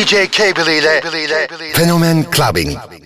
DJ Cable ile Fenomen Clubbing.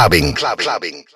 Clubbing. Clubbing.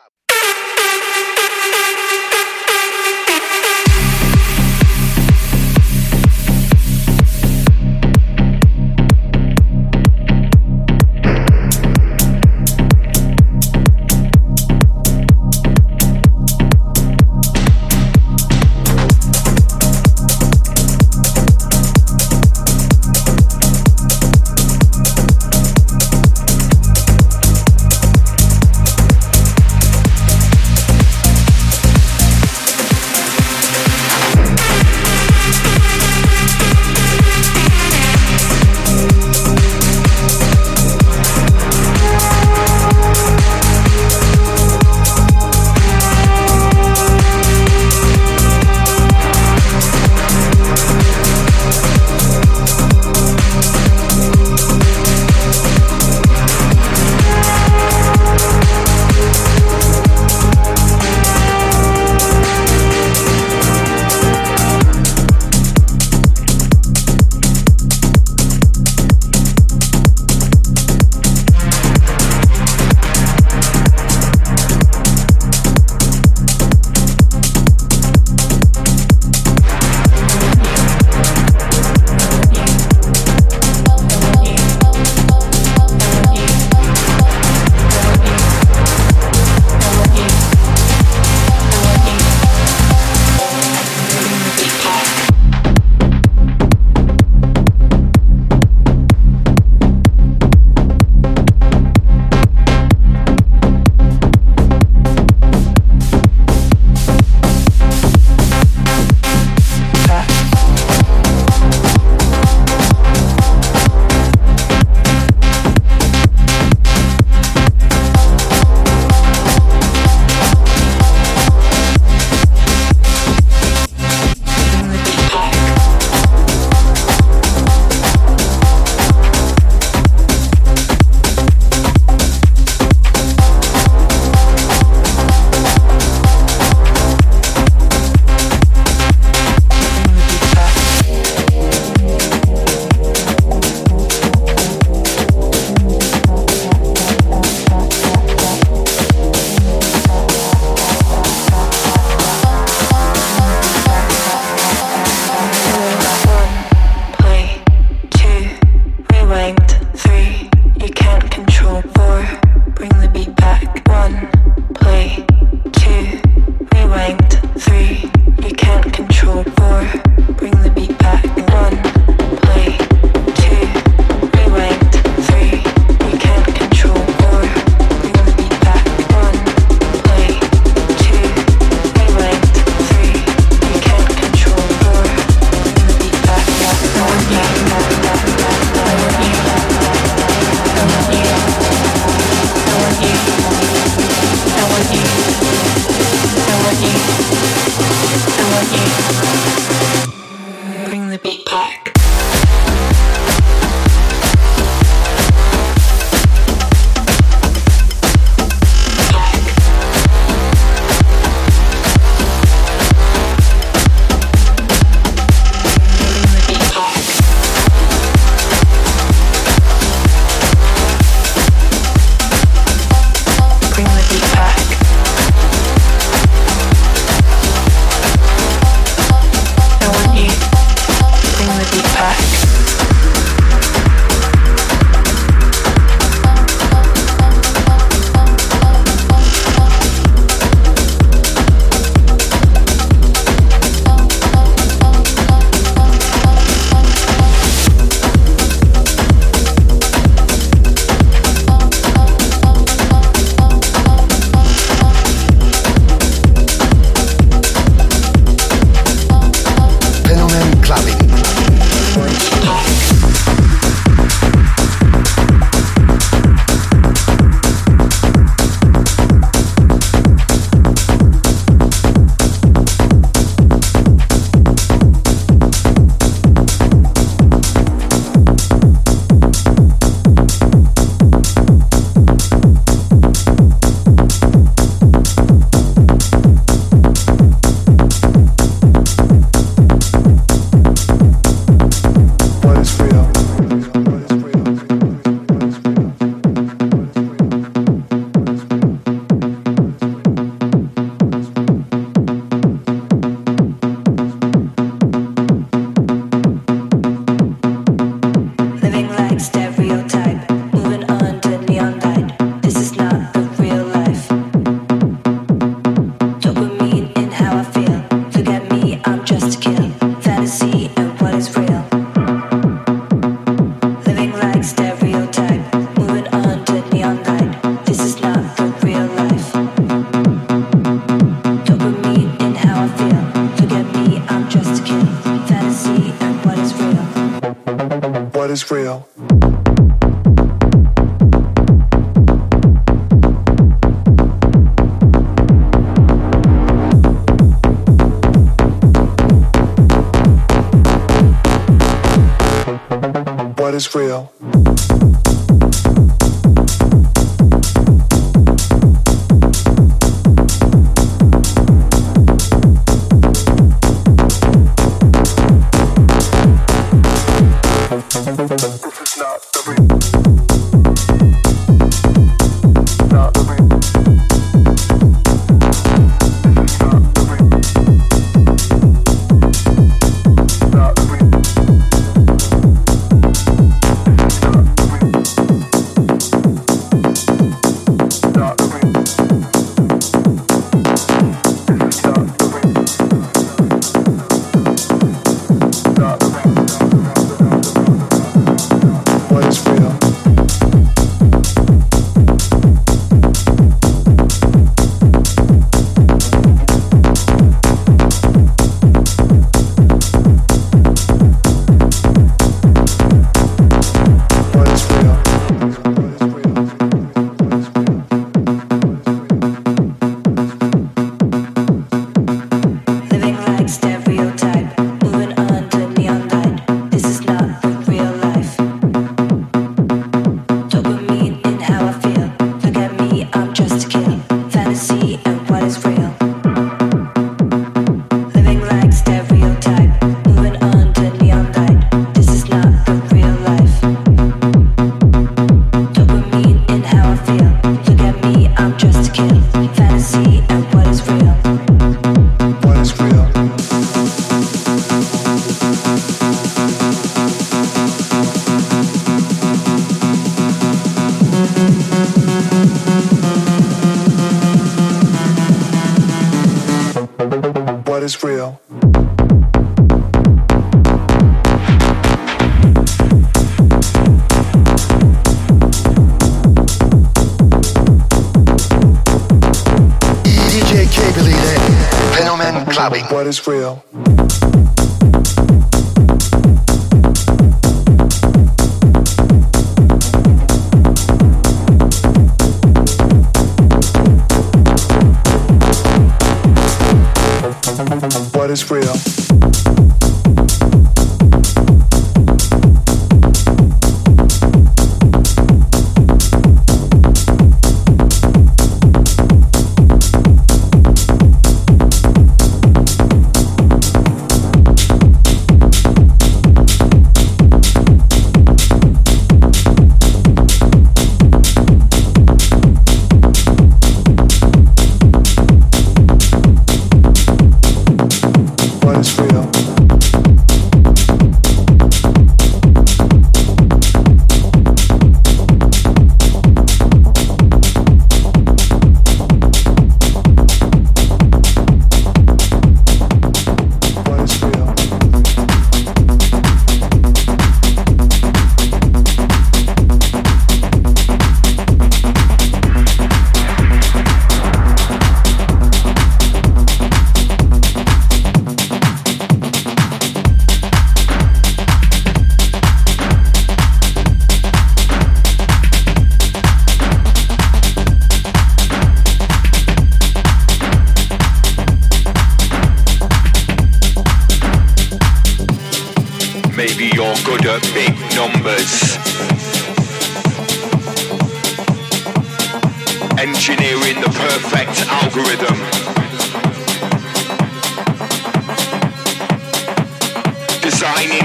What is real?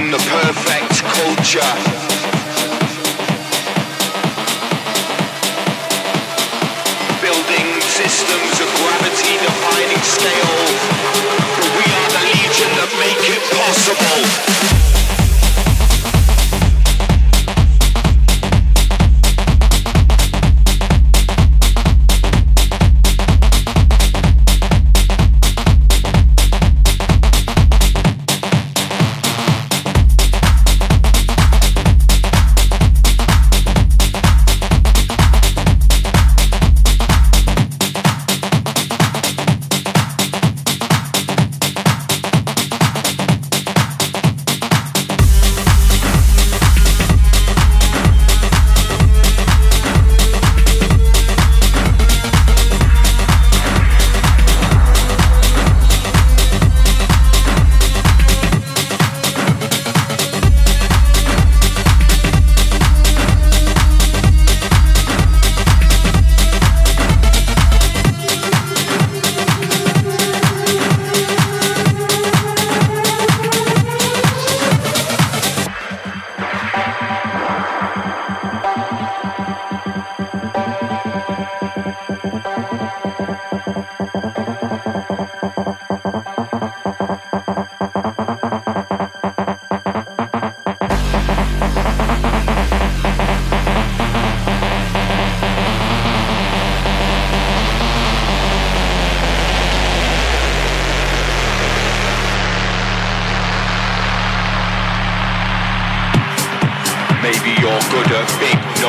Designing the perfect culture. Building systems of gravity defining scale. But we are the legion that make it possible.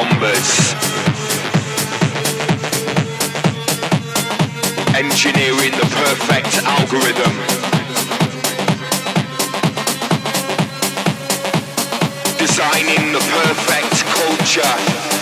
Numbers. Engineering the perfect algorithm. Designing the perfect culture.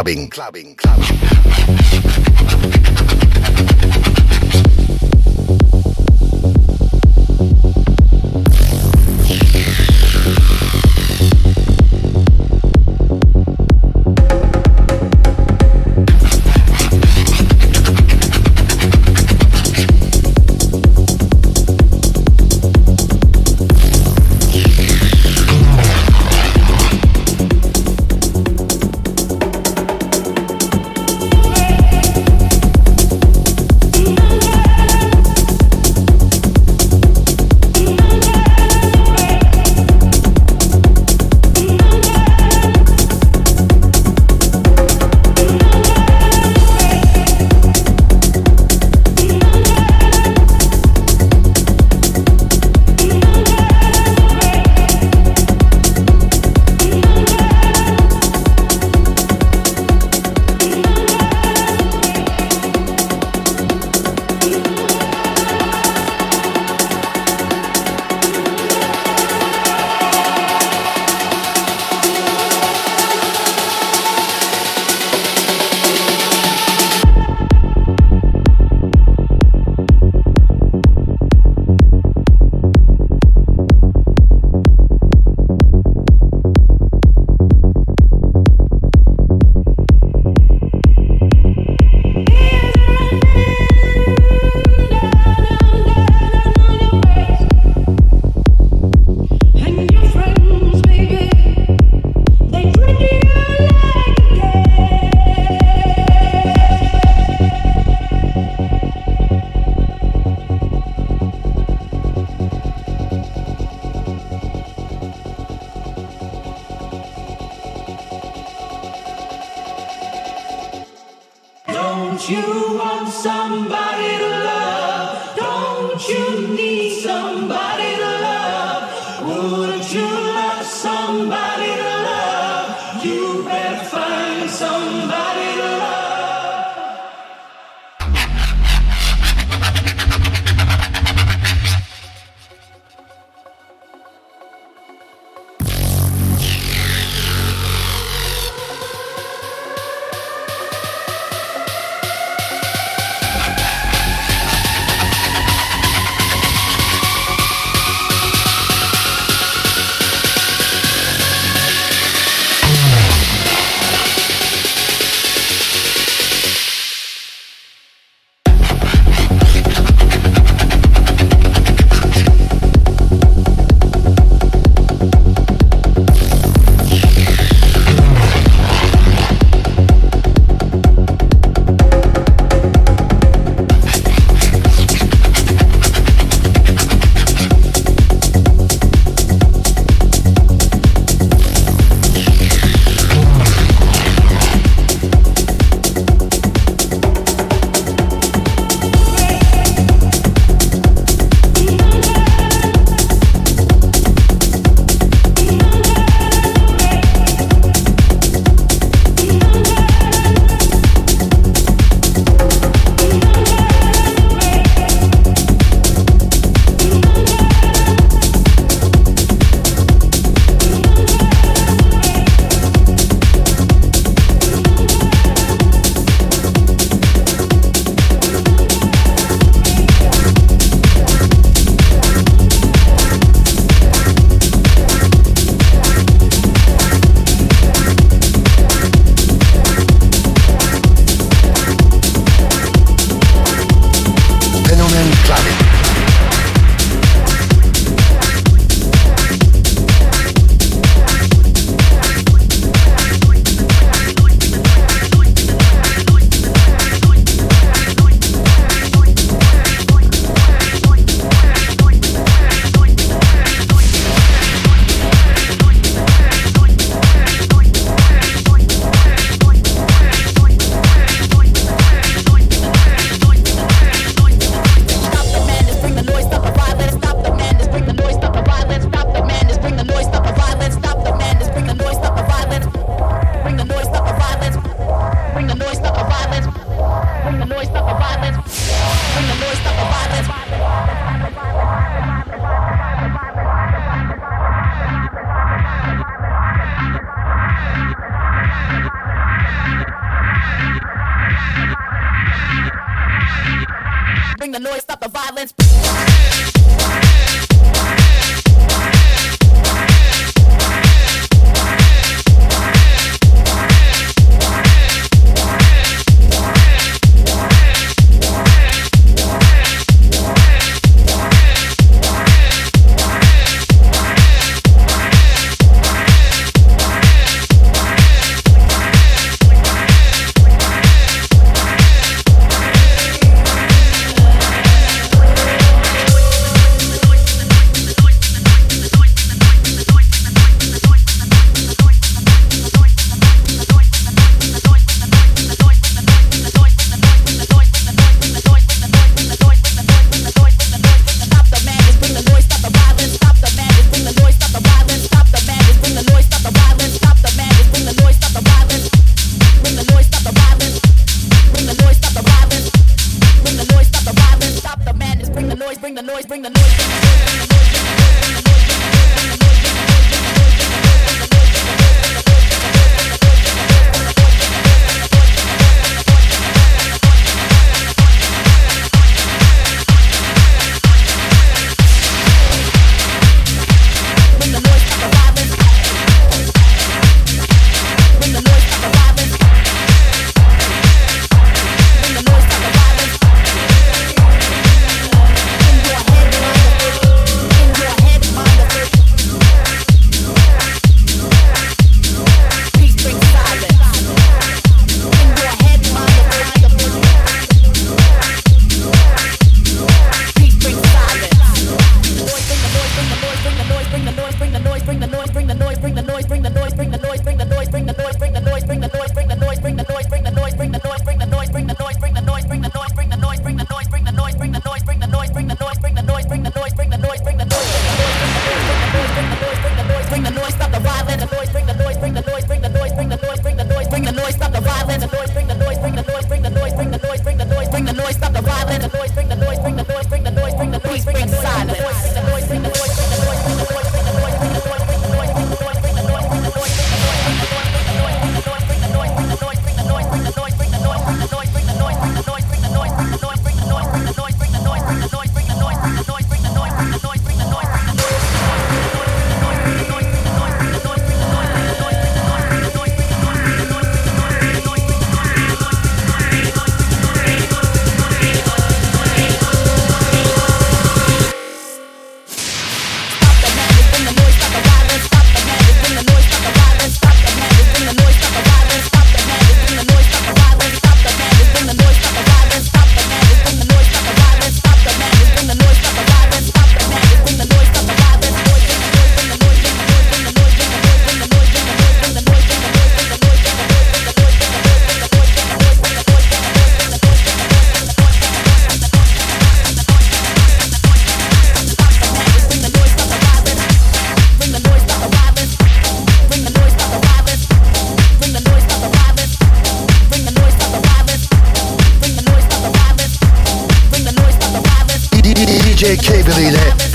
Clubbing. Clubbing. Clubbing.